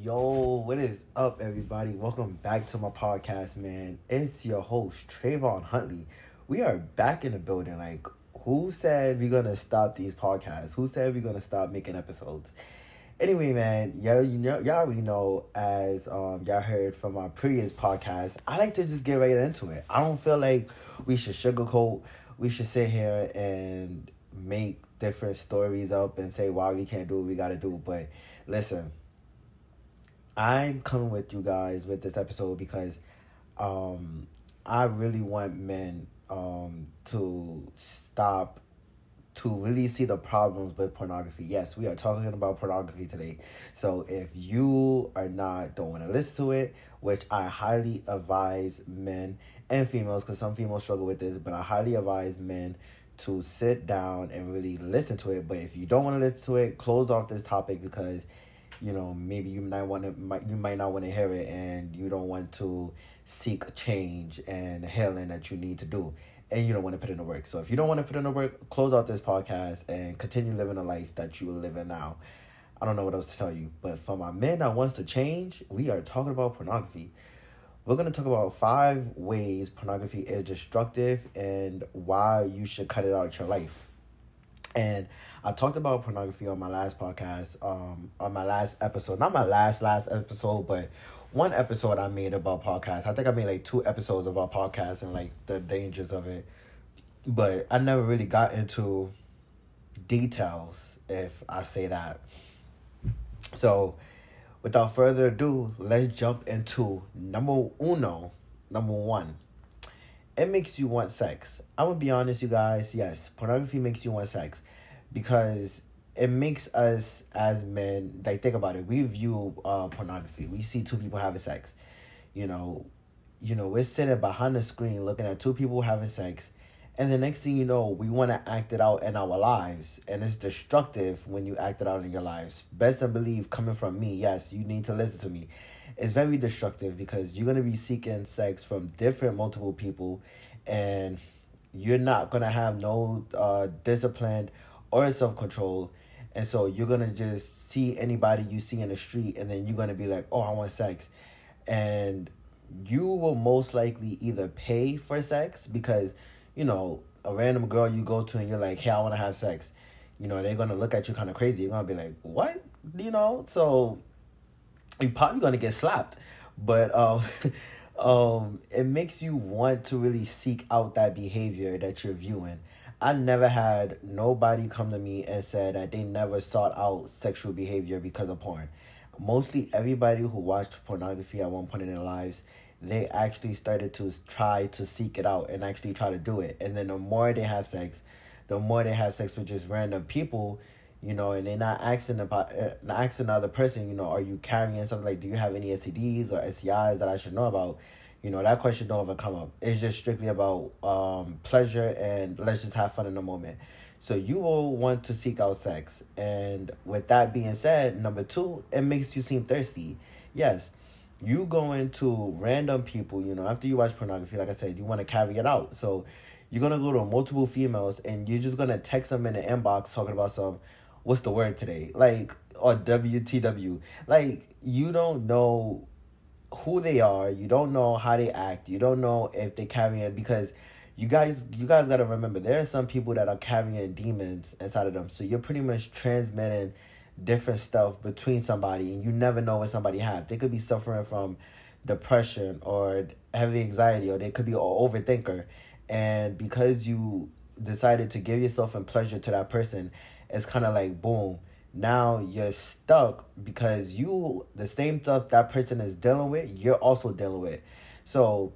Yo, what is up, everybody? Welcome back to my podcast, man. It's your host, Trayvon Huntley. We are back in the building. Like, who said we're gonna stop these podcasts? Who said we're gonna stop making episodes? Anyway, man, y'all, you know, y'all already know, as um, y'all heard from my previous podcast, I like to just get right into it. I don't feel like we should sugarcoat. We should sit here and make different stories up and say why we can't do what we gotta do. But listen, I'm coming with you guys with this episode because um, I really want men um, to stop to really see the problems with pornography. Yes, we are talking about pornography today. So if you are not don't want to listen to it, which I highly advise men and females because some females struggle with this, but I highly advise men to sit down and really listen to it. But if you don't want to listen to it, close off this topic because you know maybe you might want to might you might not want to hear it and you don't want to seek change and healing that you need to do. And you don't want to put in the work. So if you don't want to put in the work close out this podcast and continue living the life that you are living now. I don't know what else to tell you but for my men that wants to change we are talking about pornography. We're going to talk about five ways pornography is destructive and why you should cut it out of your life and I talked about pornography on my last podcast, um, on my last episode. Not my last last episode, but one episode I made about podcasts. I think I made like two episodes about podcasts and like the dangers of it. But I never really got into details, if I say that. So, without further ado, let's jump into number uno, number one. It makes you want sex. I'm gonna be honest, you guys. Yes, pornography makes you want sex because it makes us as men like think about it we view uh pornography we see two people having sex you know you know we're sitting behind the screen looking at two people having sex and the next thing you know we want to act it out in our lives and it's destructive when you act it out in your lives best and believe coming from me yes you need to listen to me it's very destructive because you're going to be seeking sex from different multiple people and you're not going to have no uh discipline or self control. And so you're gonna just see anybody you see in the street, and then you're gonna be like, "Oh, I want sex," and you will most likely either pay for sex because, you know, a random girl you go to and you're like, "Hey, I want to have sex," you know, they're gonna look at you kind of crazy. You're gonna be like, "What?" You know, so you're probably gonna get slapped, but um. um, it makes you want to really seek out that behavior that you're viewing I never had nobody come to me and said that they never sought out sexual behavior because of porn. Mostly everybody who watched pornography at one point in their lives, they actually started to try to seek it out and actually try to do it. And then the more they have sex, the more they have sex with just random people, you know, and they're not asking about uh, asking the other person, you know, are you carrying something? Like, do you have any STDs or STIs that I should know about? you know that question don't ever come up. It's just strictly about um, pleasure and let's just have fun in the moment. So you will want to seek out sex. And with that being said number two it makes you seem thirsty. Yes you go into random people you know after you watch pornography like i said you want to carry it out. So you're gonna go to multiple females and you're just gonna text them in the inbox talking about some what's the word today like or wtw like you don't know who they are. You don't know how they act. You don't know if they carry it because you guys you guys got to remember there are some people that are carrying demons inside of them. So you're pretty much transmitting different stuff between somebody and you never know what somebody has. They could be suffering from depression or heavy anxiety or they could be an overthinker and because you decided to give yourself and pleasure to that person it's kind of like boom now you're stuck because you the same stuff that person is dealing with you're also dealing with. So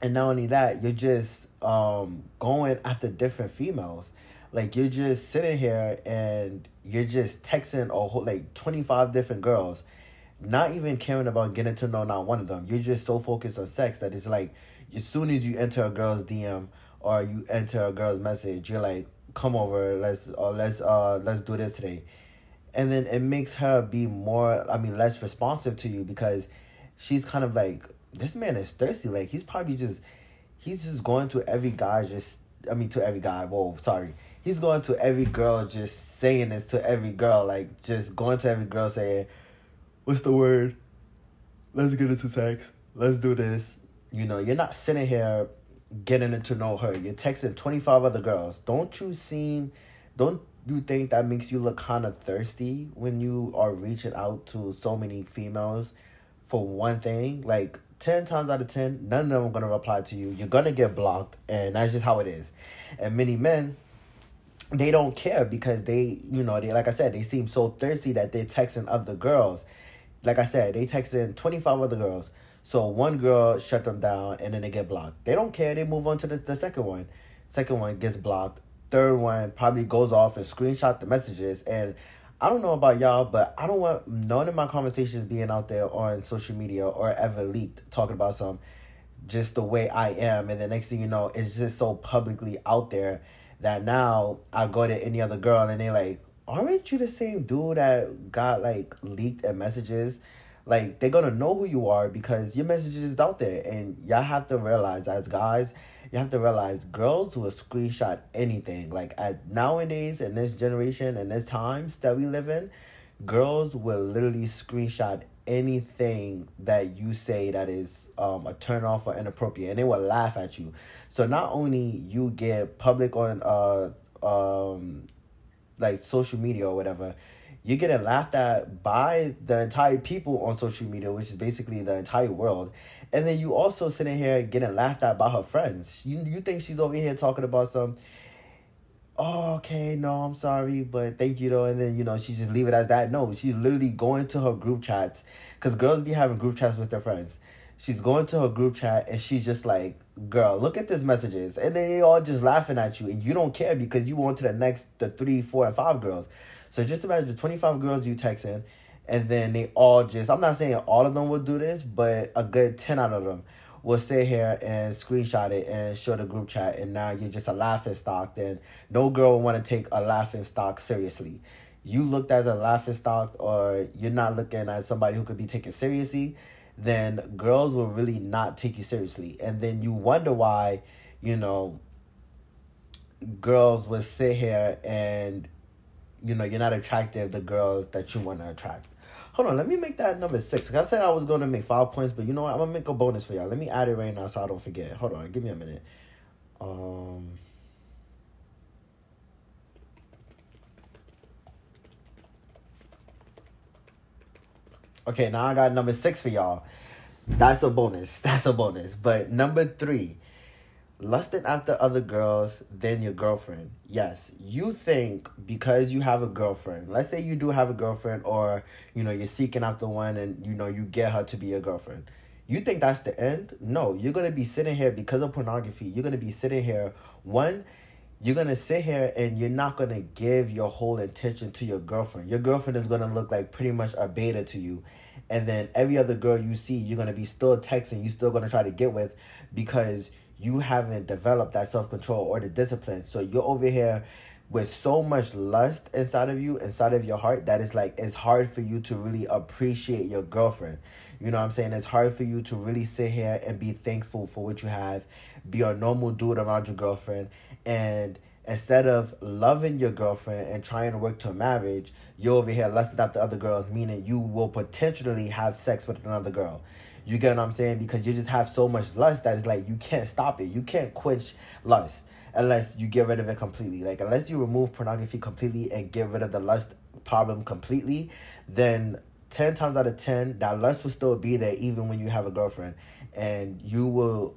and not only that you're just um going after different females. Like you're just sitting here and you're just texting a whole like 25 different girls not even caring about getting to know not one of them. You're just so focused on sex that it's like as soon as you enter a girl's dm or you enter a girl's message you're like come over let's uh, let's uh let's do this today and then it makes her be more i mean less responsive to you because she's kind of like this man is thirsty like he's probably just he's just going to every guy just i mean to every guy whoa sorry he's going to every girl just saying this to every girl like just going to every girl saying what's the word? Let's get into sex. Let's do this. You know, you're not sitting here getting to know her. You're texting 25 other girls. Don't you seem, don't you think that makes you look kind of thirsty when you are reaching out to so many females for one thing? Like, 10 times out of 10, none of them are going to reply to you. You're going to get blocked, and that's just how it is. And many men, they don't care because they, you know, they like I said, they seem so thirsty that they're texting other girls. Like I said, they texting 25 other girls. So one girl shut them down and then they get blocked. They don't care. They move on to the, the second one. Second one gets blocked. Third one probably goes off and screenshot the messages. And I don't know about y'all, but I don't want none of my conversations being out there on social media or ever leaked talking about some just the way I am. And the next thing you know, it's just so publicly out there that now I go to any other girl and they like, aren't you the same dude that got like leaked in messages? Like they're gonna know who you are because your message is out there, and y'all have to realize as guys, you have to realize girls will screenshot anything. Like at nowadays in this generation and this times that we live in, girls will literally screenshot anything that you say that is um, a turn off or inappropriate and they will laugh at you so not only you get public on uh um like social media or whatever you're getting laughed at by the entire people on social media, which is basically the entire world. And then you also sitting here getting laughed at by her friends. You you think she's over here talking about some oh, okay, no, I'm sorry, but thank you though. And then, you know, she just leave it as that. No, she's literally going to her group chats because girls be having group chats with their friends. She's going to her group chat and she's just like, girl, look at these messages. And they all just laughing at you and you don't care because you want to the next, the three, four, and five girls. So just imagine the 25 girls you text in, and then they all just, I'm not saying all of them will do this, but a good 10 out of them will sit here and screenshot it and show the group chat, and now you're just a laughing stock. Then no girl will want to take a laughing stock seriously. You looked as a laughing stock, or you're not looking as somebody who could be taken seriously, then girls will really not take you seriously. And then you wonder why, you know, girls would sit here and you know, you're not attractive the girls that you want to attract. Hold on, let me make that number six. Like I said I was gonna make five points, but you know what? I'm gonna make a bonus for y'all. Let me add it right now so I don't forget. Hold on, give me a minute. Um Okay, now I got number six for y'all. That's a bonus. That's a bonus. But number three, lusting after other girls than your girlfriend. Yes, you think because you have a girlfriend, let's say you do have a girlfriend or you know you're seeking after one and you know you get her to be your girlfriend. You think that's the end? No, you're going to be sitting here because of pornography. You're going to be sitting here one you're going to sit here and you're not going to give your whole attention to your girlfriend. Your girlfriend is going to look like pretty much a beta to you. And then every other girl you see, you're going to be still texting, you're still going to try to get with because you haven't developed that self control or the discipline. So you're over here with so much lust inside of you, inside of your heart, that it's like it's hard for you to really appreciate your girlfriend. You know what I'm saying? It's hard for you to really sit here and be thankful for what you have, be a normal dude around your girlfriend, and instead of loving your girlfriend and trying to work to a marriage, you're over here lusting after other girls, meaning you will potentially have sex with another girl. You get what I'm saying? Because you just have so much lust that it's like you can't stop it. You can't quench lust unless you get rid of it completely. Like unless you remove pornography completely and get rid of the lust problem completely, then 10 times out of 10 that lust will still be there even when you have a girlfriend and you will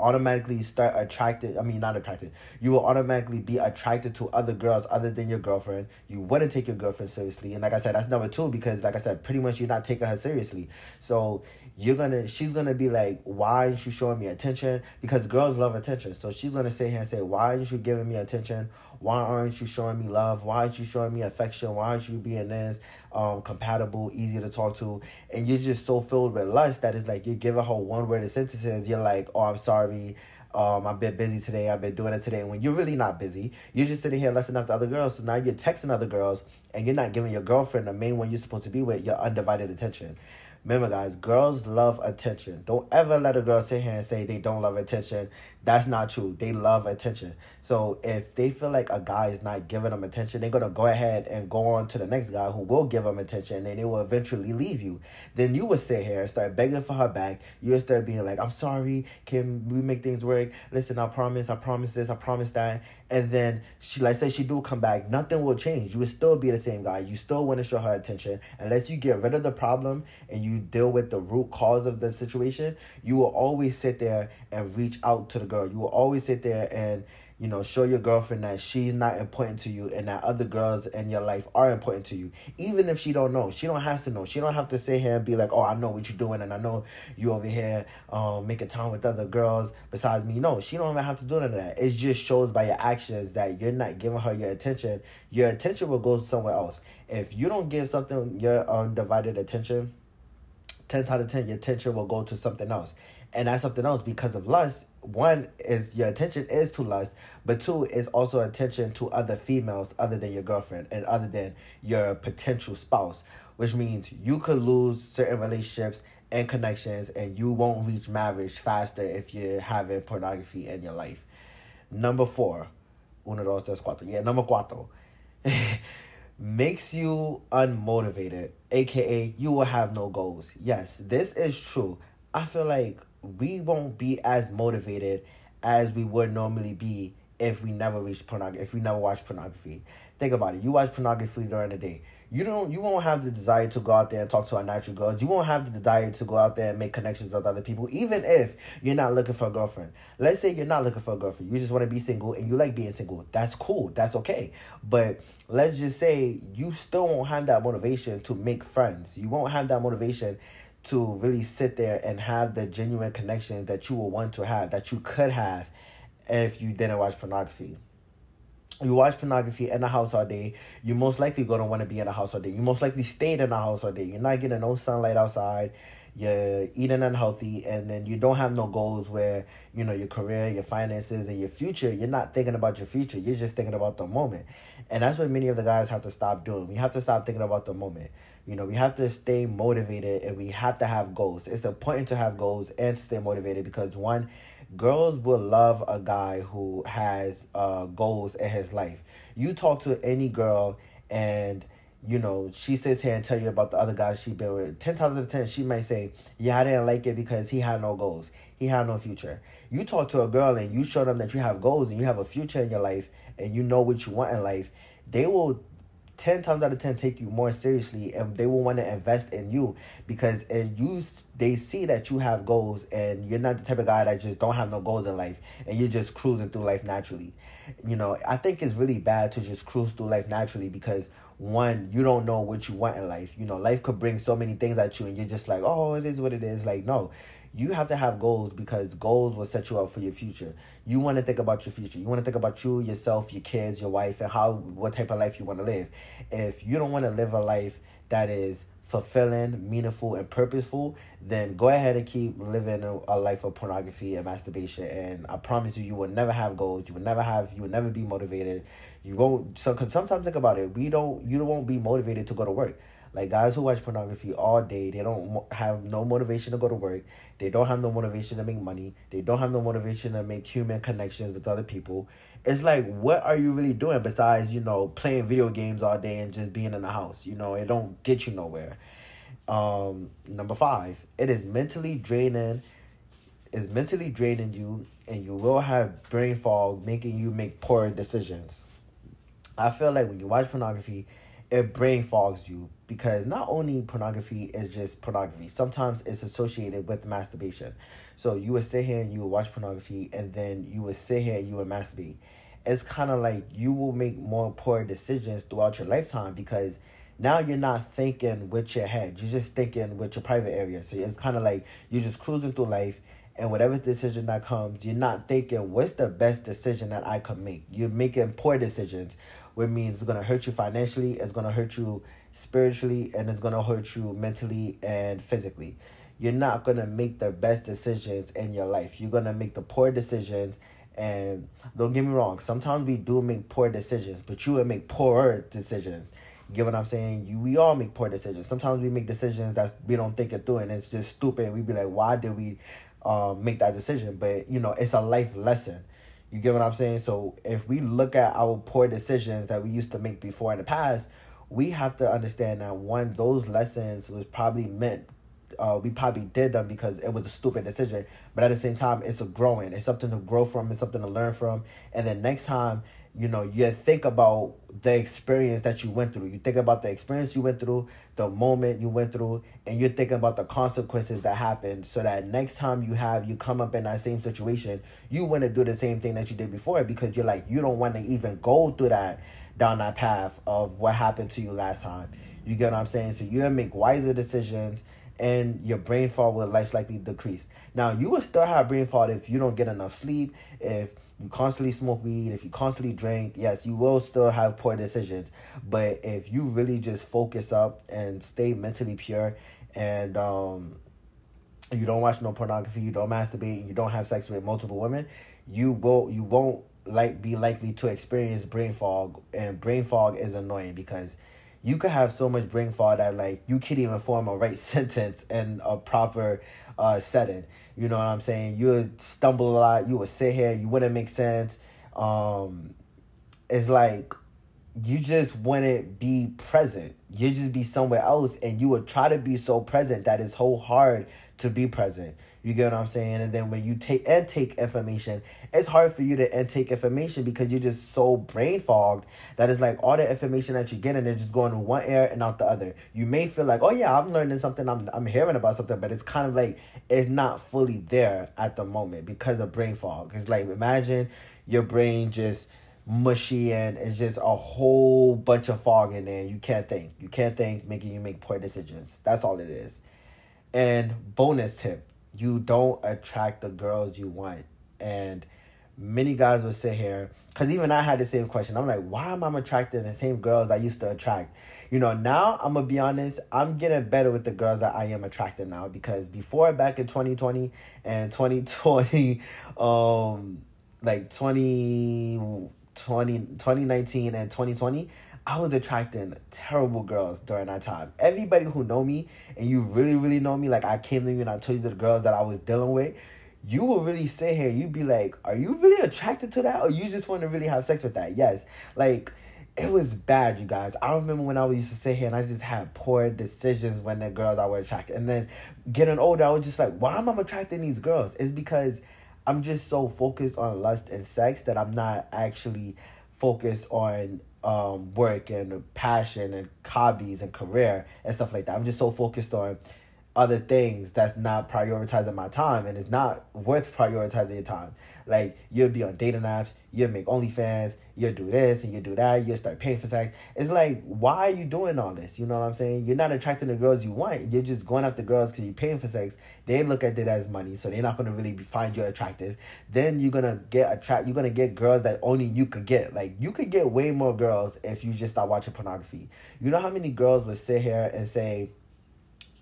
automatically start attracted. I mean, not attracted. You will automatically be attracted to other girls other than your girlfriend. You wouldn't take your girlfriend seriously, and like I said, that's number two because, like I said, pretty much you're not taking her seriously. So you're gonna, she's gonna be like, why aren't you showing me attention? Because girls love attention. So she's gonna sit here and say, why aren't you giving me attention? Why aren't you showing me love? Why aren't you showing me affection? Why aren't you being this? um, compatible, easy to talk to, and you're just so filled with lust that it's like you're giving her one word sentences. You're like, oh, I'm sorry. Um, I've been busy today. I've been doing it today. And when you're really not busy, you're just sitting here listening to other girls. So now you're texting other girls, and you're not giving your girlfriend, the main one you're supposed to be with, your undivided attention. Remember, guys, girls love attention. Don't ever let a girl sit here and say they don't love attention. That's not true. They love attention. So if they feel like a guy is not giving them attention, they're gonna go ahead and go on to the next guy who will give them attention, and then they will eventually leave you. Then you would sit here and start begging for her back. You would start being like, "I'm sorry. Can we make things work? Listen, I promise. I promise this. I promise that." And then she, like, say she do come back, nothing will change. You will still be the same guy. You still want to show her attention unless you get rid of the problem and you deal with the root cause of the situation. You will always sit there and reach out to the girl. You will always sit there and you know, show your girlfriend that she's not important to you and that other girls in your life are important to you. Even if she don't know. She don't have to know. She don't have to sit here and be like, oh, I know what you're doing and I know you over here um, making time with other girls besides me. No, she don't even have to do none of that. It just shows by your actions that you're not giving her your attention. Your attention will go somewhere else. If you don't give something your undivided attention, 10 out of 10, your attention will go to something else. And that's something else because of lust one is your attention is to lust, but two is also attention to other females other than your girlfriend and other than your potential spouse, which means you could lose certain relationships and connections and you won't reach marriage faster if you're having pornography in your life. Number four, uno, dos, tres, cuatro. Yeah, number cuatro. makes you unmotivated, aka you will have no goals. Yes, this is true. I feel like we won't be as motivated as we would normally be if we never reach pornography if we never watch pornography. Think about it. You watch pornography during the day. You don't you won't have the desire to go out there and talk to our natural girls you won't have the desire to go out there and make connections with other people even if you're not looking for a girlfriend. Let's say you're not looking for a girlfriend. You just want to be single and you like being single. That's cool. That's okay. But let's just say you still won't have that motivation to make friends. You won't have that motivation to really sit there and have the genuine connection that you will want to have, that you could have if you didn't watch pornography. You watch pornography in the house all day, you most likely gonna want to be in the house all day. You most likely stayed in the house all day. You're not getting no sunlight outside. You're eating unhealthy, and then you don't have no goals where you know your career, your finances, and your future. You're not thinking about your future. You're just thinking about the moment, and that's what many of the guys have to stop doing. We have to stop thinking about the moment. You know, we have to stay motivated and we have to have goals. It's important to have goals and stay motivated because one, girls will love a guy who has uh, goals in his life. You talk to any girl and you know, she sits here and tell you about the other guys she been with. Ten times out of ten, she might say, "Yeah, I didn't like it because he had no goals. He had no future." You talk to a girl and you show them that you have goals and you have a future in your life and you know what you want in life. They will 10 times out of 10 take you more seriously and they will want to invest in you because and you they see that you have goals and you're not the type of guy that just don't have no goals in life and you're just cruising through life naturally you know i think it's really bad to just cruise through life naturally because one you don't know what you want in life you know life could bring so many things at you and you're just like oh it is what it is like no you have to have goals because goals will set you up for your future. You want to think about your future. You want to think about you, yourself, your kids, your wife, and how what type of life you want to live. If you don't want to live a life that is fulfilling, meaningful, and purposeful, then go ahead and keep living a, a, life of pornography and masturbation. And I promise you, you will never have goals. You will never have. You will never be motivated. You won't. So, cause sometimes think about it. We don't. You won't be motivated to go to work. Like guys who watch pornography all day, they don't have no motivation to go to work. They don't have no motivation to make money. They don't have no motivation to make human connections with other people. It's like, what are you really doing besides, you know, playing video games all day and just being in the house? You know, it don't get you nowhere. Um, number five, it is mentally draining. Is mentally draining you, and you will have brain fog, making you make poor decisions. I feel like when you watch pornography, it brain fogs you because not only pornography is just pornography sometimes it's associated with masturbation. So you would sit here and you would watch pornography and then you would sit here and you would masturbate. It's kind of like you will make more poor decisions throughout your lifetime because now you're not thinking with your head. You're just thinking with your private area. So it's kind of like you're just cruising through life and whatever decision that comes you're not thinking what's the best decision that i could make. You're making poor decisions which means it's gonna hurt you financially, it's gonna hurt you spiritually, and it's gonna hurt you mentally and physically. You're not gonna make the best decisions in your life. You're gonna make the poor decisions. And don't get me wrong, sometimes we do make poor decisions, but you will make poorer decisions. You get what I'm saying? You we all make poor decisions. Sometimes we make decisions that we don't think it through and it's just stupid. We'd be like, why did we um, make that decision. But you know, it's a life lesson. You get what I'm saying? So if we look at our poor decisions that we used to make before in the past, we have to understand that one, those lessons was probably meant uh, we probably did them because it was a stupid decision. But at the same time, it's a growing. It's something to grow from. It's something to learn from. And then next time, you know, you think about the experience that you went through. You think about the experience you went through, the moment you went through, and you're thinking about the consequences that happened. So that next time you have you come up in that same situation, you want to do the same thing that you did before because you're like you don't want to even go through that down that path of what happened to you last time. You get what I'm saying? So you make wiser decisions and your brain fog will less likely decrease. Now, you will still have brain fog if you don't get enough sleep, if you constantly smoke weed, if you constantly drink, yes, you will still have poor decisions. But if you really just focus up and stay mentally pure and um, you don't watch no pornography, you don't masturbate, you don't have sex with multiple women, you will you won't like be likely to experience brain fog and brain fog is annoying because you could have so much brain fog that like you can't even form a right sentence and a proper uh setting. You know what I'm saying? You would stumble a lot, you would sit here, you wouldn't make sense. Um it's like you just wouldn't be present. You just be somewhere else and you would try to be so present that it's so hard to be present. You get what I'm saying? And then when you take and take information, it's hard for you to intake information because you're just so brain fogged that it's like all the information that you're getting is just going to one ear and out the other. You may feel like, oh yeah, I'm learning something, I'm I'm hearing about something, but it's kind of like it's not fully there at the moment because of brain fog. It's like imagine your brain just mushy and it's just a whole bunch of fog in there. You can't think. You can't think, making you make poor decisions. That's all it is. And bonus tip you don't attract the girls you want. And many guys will sit here, because even I had the same question. I'm like, why am I attracting the same girls I used to attract? You know, now I'm to be honest, I'm getting better with the girls that I am attracting now because before back in 2020 and 2020, um, like 20, 20, 2019 and 2020, I was attracting terrible girls during that time. Everybody who know me and you really, really know me, like I came to you and I told you the girls that I was dealing with, you will really sit here, you'd be like, Are you really attracted to that? Or you just want to really have sex with that? Yes. Like it was bad, you guys. I remember when I used to sit here and I just had poor decisions when the girls I was attracted. And then getting older, I was just like, why am I attracting these girls? It's because I'm just so focused on lust and sex that I'm not actually focused on um, work and passion and hobbies and career and stuff like that. I'm just so focused on other things that's not prioritizing my time and it's not worth prioritizing your time. Like you'll be on dating apps, you'll make OnlyFans, you'll do this and you do that, you'll start paying for sex. It's like, why are you doing all this? You know what I'm saying? You're not attracting the girls you want. You're just going after girls because you're paying for sex. They look at it as money, so they're not gonna really find you attractive. Then you're gonna get attract. You're gonna get girls that only you could get. Like you could get way more girls if you just start watching pornography. You know how many girls would sit here and say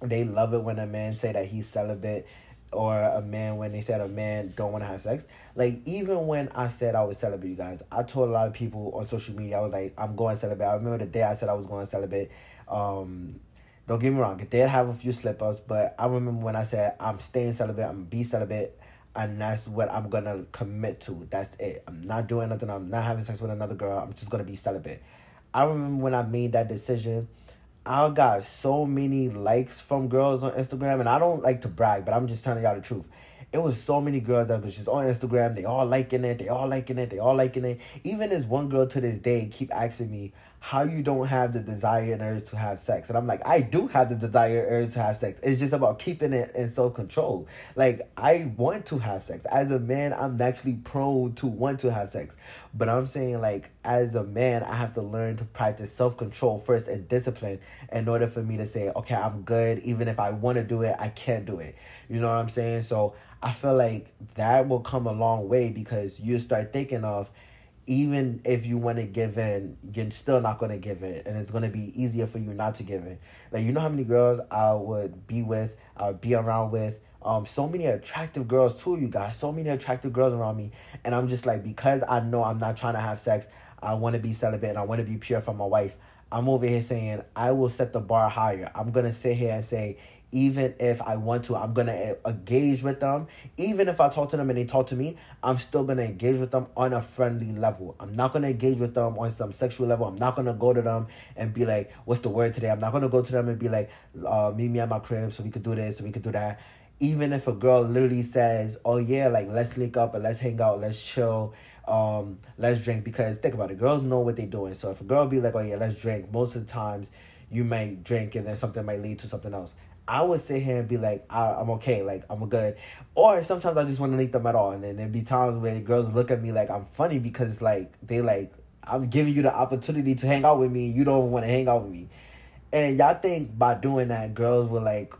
they love it when a man say that he's celibate or a man when they said a man don't want to have sex. Like even when I said I was celibate, you guys, I told a lot of people on social media I was like I'm going celibate. I remember the day I said I was going celibate. Um, don't get me wrong, I did have a few slip ups, but I remember when I said I'm staying celibate, I'm be celibate, and that's what I'm gonna commit to. That's it. I'm not doing nothing. I'm not having sex with another girl. I'm just gonna be celibate. I remember when I made that decision I got so many likes from girls on Instagram, and I don't like to brag, but I'm just telling y'all the truth. It was so many girls that was just on Instagram. They all liking it. They all liking it. They all liking it. Even this one girl to this day keep asking me, how you don't have the desire and urge to have sex. And I'm like, I do have the desire urge to have sex. It's just about keeping it in self control. Like, I want to have sex. As a man, I'm naturally prone to want to have sex. But I'm saying, like, as a man, I have to learn to practice self control first and discipline in order for me to say, okay, I'm good. Even if I want to do it, I can't do it. You know what I'm saying? So I feel like that will come a long way because you start thinking of, even if you want to give in, you're still not going to give in. And it's going to be easier for you not to give in. Like, you know how many girls I would be with, I would be around with. Um, so many attractive girls too, you guys. So many attractive girls around me. And I'm just like, because I know I'm not trying to have sex, I want to be celibate and I want to be pure for my wife. I'm over here saying I will set the bar higher. I'm gonna sit here and say even if I want to, I'm gonna engage with them. Even if I talk to them and they talk to me, I'm still gonna engage with them on a friendly level. I'm not gonna engage with them on some sexual level. I'm not gonna go to them and be like, "What's the word today?" I'm not gonna go to them and be like, uh, "Meet me at my crib so we could do this, so we could do that." Even if a girl literally says, "Oh yeah, like let's link up and let's hang out, let's chill." um, let's drink because think about it, girls know what they're doing. So if a girl be like, oh yeah, let's drink, most of the times you might drink and then something might lead to something else. I would sit here and be like, I, am okay, like I'm good. Or sometimes I just want to link them at all, and then there'd be times where girls look at me like I'm funny because like they like I'm giving you the opportunity to hang out with me, you don't want to hang out with me, and y'all think by doing that, girls will like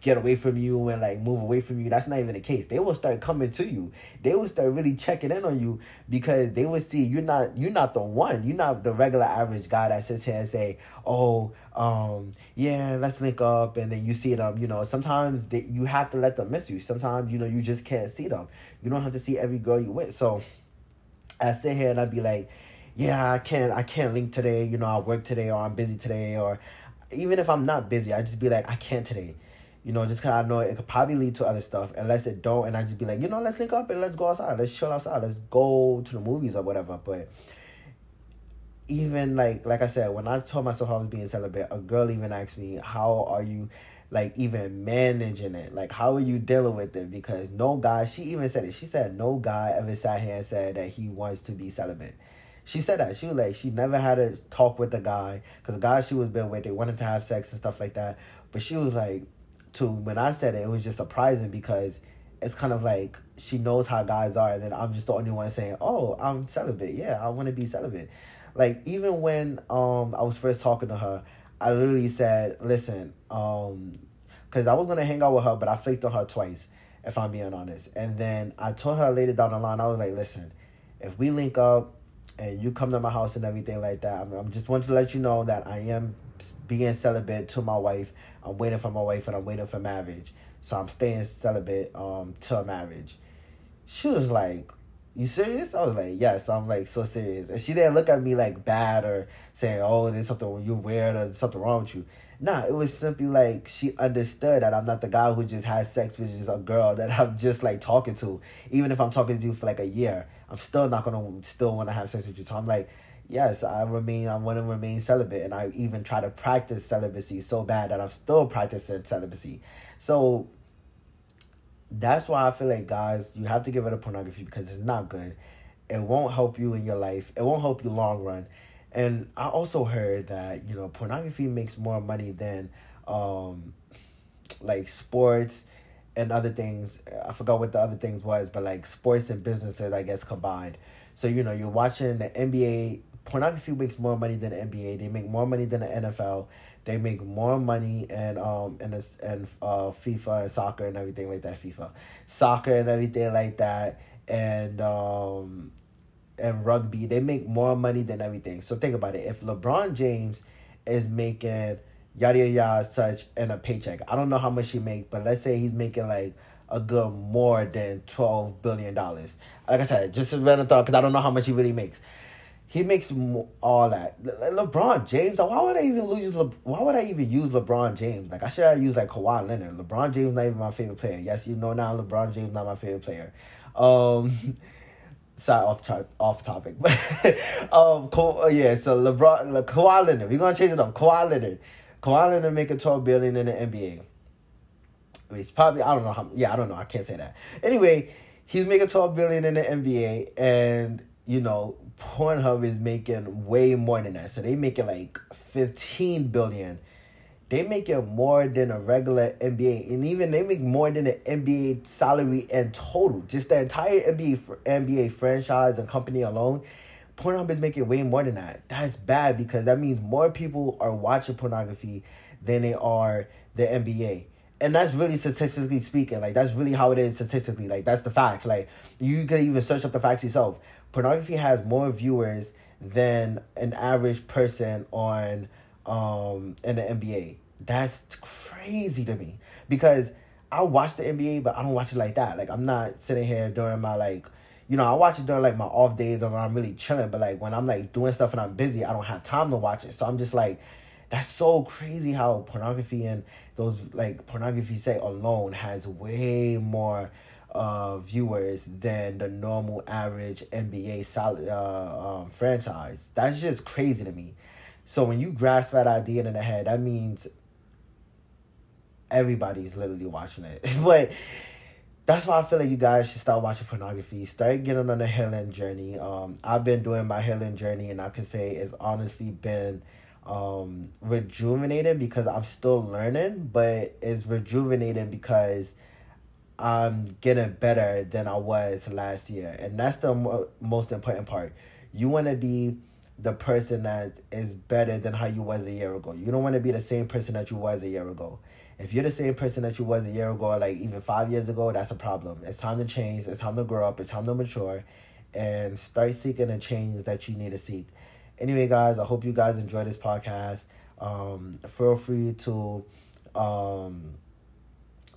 get away from you and like move away from you. That's not even the case. They will start coming to you. They will start really checking in on you because they will see you're not you're not the one. You're not the regular average guy that sits here and say, "Oh, um, yeah, let's link up." And then you see them. You know, sometimes they, you have to let them miss you. Sometimes you know you just can't see them. You don't have to see every girl you with. So I sit here and I'd be like, "Yeah, I can't I can't link today. You know, I work today or I'm busy today or." Even if I'm not busy, I just be like, I can't today you know, just cause I know it could probably lead to other stuff. Unless it don't, and I just be like, you know, let's link up and let's go outside, let's chill outside, let's go to the movies or whatever. But even like like I said, when I told myself I was being celibate, a girl even asked me, "How are you?" Like even managing it, like how are you dealing with it? Because no guy, she even said it. She said no guy ever sat here and said that he wants to be celibate. She said that she was like she never had a talk with a guy because the guy she was been with they wanted to have sex and stuff like that. But she was like, to when I said it, it was just surprising because it's kind of like she knows how guys are, and then I'm just the only one saying, "Oh, I'm celibate. Yeah, I want to be celibate." Like even when um I was first talking to her, I literally said, "Listen, um, because I was gonna hang out with her, but I faked on her twice, if I'm being honest." And then I told her later down the line, I was like, "Listen, if we link up." And you come to my house and everything like that. I'm, I'm just wanting to let you know that I am being celibate to my wife. I'm waiting for my wife and I'm waiting for marriage. So I'm staying celibate um till marriage. She was like, You serious? I was like, Yes, I'm like so serious. And she didn't look at me like bad or saying, Oh, there's something you're weird or something wrong with you. Nah, it was simply like she understood that I'm not the guy who just has sex with just a girl that I'm just like talking to. Even if I'm talking to you for like a year, I'm still not gonna still want to have sex with you. So I'm like, yes, I remain, I want to remain celibate. And I even try to practice celibacy so bad that I'm still practicing celibacy. So that's why I feel like, guys, you have to get rid of pornography because it's not good. It won't help you in your life, it won't help you long run. And I also heard that, you know, pornography makes more money than um, like sports and other things. I forgot what the other things was, but like sports and businesses, I guess, combined. So, you know, you're watching the NBA pornography makes more money than the NBA. They make more money than the NFL. They make more money and um and and uh FIFA and soccer and everything like that. FIFA, soccer and everything like that, and um and rugby. They make more money than everything. So think about it. If LeBron James is making yada yada, yada such and a paycheck, I don't know how much he make, but let's say he's making like a good more than twelve billion dollars. Like I said, just a random thought because I don't know how much he really makes. He makes all that. Le- LeBron James. Why would I even use? Le- why would I even use LeBron James? Like I should have used like Kawhi Leonard. LeBron James not even my favorite player. Yes, you know now LeBron James not my favorite player. Um, sorry, off chart, off topic. But um, Ka- uh, yeah. So LeBron, Le- Kawhi Leonard. We're gonna change it up. Kawhi Leonard. Kawhi Leonard making twelve billion in the NBA. Which probably I don't know how. Yeah, I don't know. I can't say that. Anyway, he's making twelve billion in the NBA, and you know Pornhub is making way more than that. So they making like 15 billion. They making more than a regular NBA, and even they make more than an NBA salary in total. Just the entire NBA NBA franchise and company alone, Pornhub is making way more than that. That's bad because that means more people are watching pornography than they are the NBA and that's really statistically speaking like that's really how it is statistically like that's the facts like you can even search up the facts yourself pornography has more viewers than an average person on um in the NBA. That's crazy to me because I watch the NBA, but I don't watch it like that. Like I'm not sitting here during my like, you know, I watch it during like my off days or when I'm really chilling. But like when I'm like doing stuff and I'm busy, I don't have time to watch it. So I'm just like, that's so crazy how pornography and those like pornography say alone has way more uh, viewers than the normal average NBA solid, uh, um, franchise. That's just crazy to me. So when you grasp that idea in the head, that means everybody's literally watching it. but that's why I feel like you guys should start watching pornography. Start getting on a healing journey. Um, I've been doing my healing journey, and I can say it's honestly been um rejuvenating because I'm still learning, but it's rejuvenating because I'm getting better than I was last year, and that's the mo- most important part. You want to be the person that is better than how you was a year ago. You don't want to be the same person that you was a year ago. If you're the same person that you was a year ago, like even five years ago, that's a problem. It's time to change. It's time to grow up. It's time to mature, and start seeking the change that you need to seek. Anyway, guys, I hope you guys enjoy this podcast. Um, feel free to um,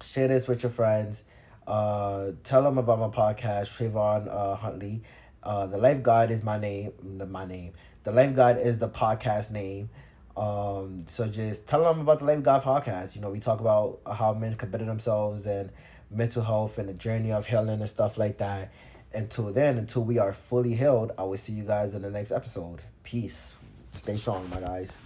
share this with your friends. Uh, tell them about my podcast, Trayvon uh, Huntley. Uh, the Life Guide is my name. The, my name. The Life Guide is the podcast name. Um, so just tell them about the Life Guide podcast. You know, we talk about how men can better themselves and mental health and the journey of healing and stuff like that. Until then, until we are fully healed, I will see you guys in the next episode. Peace. Stay strong, my guys.